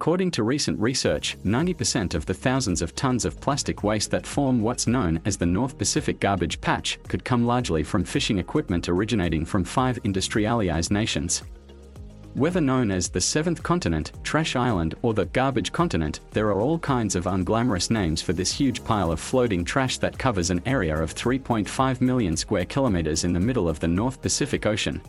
According to recent research, 90% of the thousands of tons of plastic waste that form what's known as the North Pacific Garbage Patch could come largely from fishing equipment originating from five industrialized nations. Whether known as the Seventh Continent, Trash Island, or the Garbage Continent, there are all kinds of unglamorous names for this huge pile of floating trash that covers an area of 3.5 million square kilometers in the middle of the North Pacific Ocean.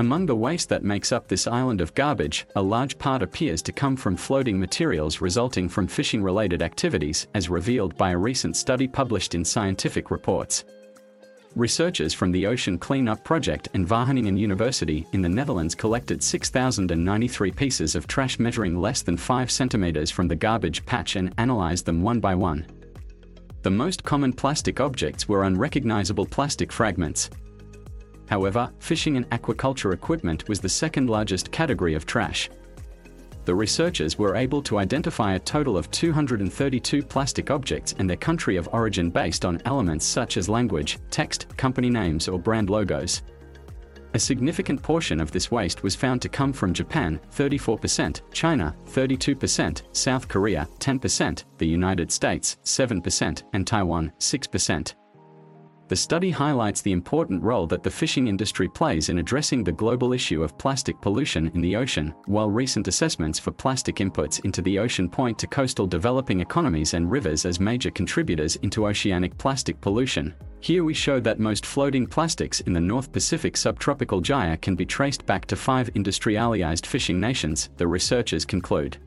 Among the waste that makes up this island of garbage, a large part appears to come from floating materials resulting from fishing related activities, as revealed by a recent study published in Scientific Reports. Researchers from the Ocean Cleanup Project and Wageningen University in the Netherlands collected 6,093 pieces of trash measuring less than 5 centimeters from the garbage patch and analyzed them one by one. The most common plastic objects were unrecognizable plastic fragments. However, fishing and aquaculture equipment was the second largest category of trash the researchers were able to identify a total of 232 plastic objects and their country of origin based on elements such as language, text, company names, or brand logos. A significant portion of this waste was found to come from Japan, 34%, China, 32%, South Korea, 10%, the United States, 7%, and Taiwan, 6%. The study highlights the important role that the fishing industry plays in addressing the global issue of plastic pollution in the ocean, while recent assessments for plastic inputs into the ocean point to coastal developing economies and rivers as major contributors into oceanic plastic pollution. Here we show that most floating plastics in the North Pacific subtropical gyre can be traced back to five industrialized fishing nations, the researchers conclude.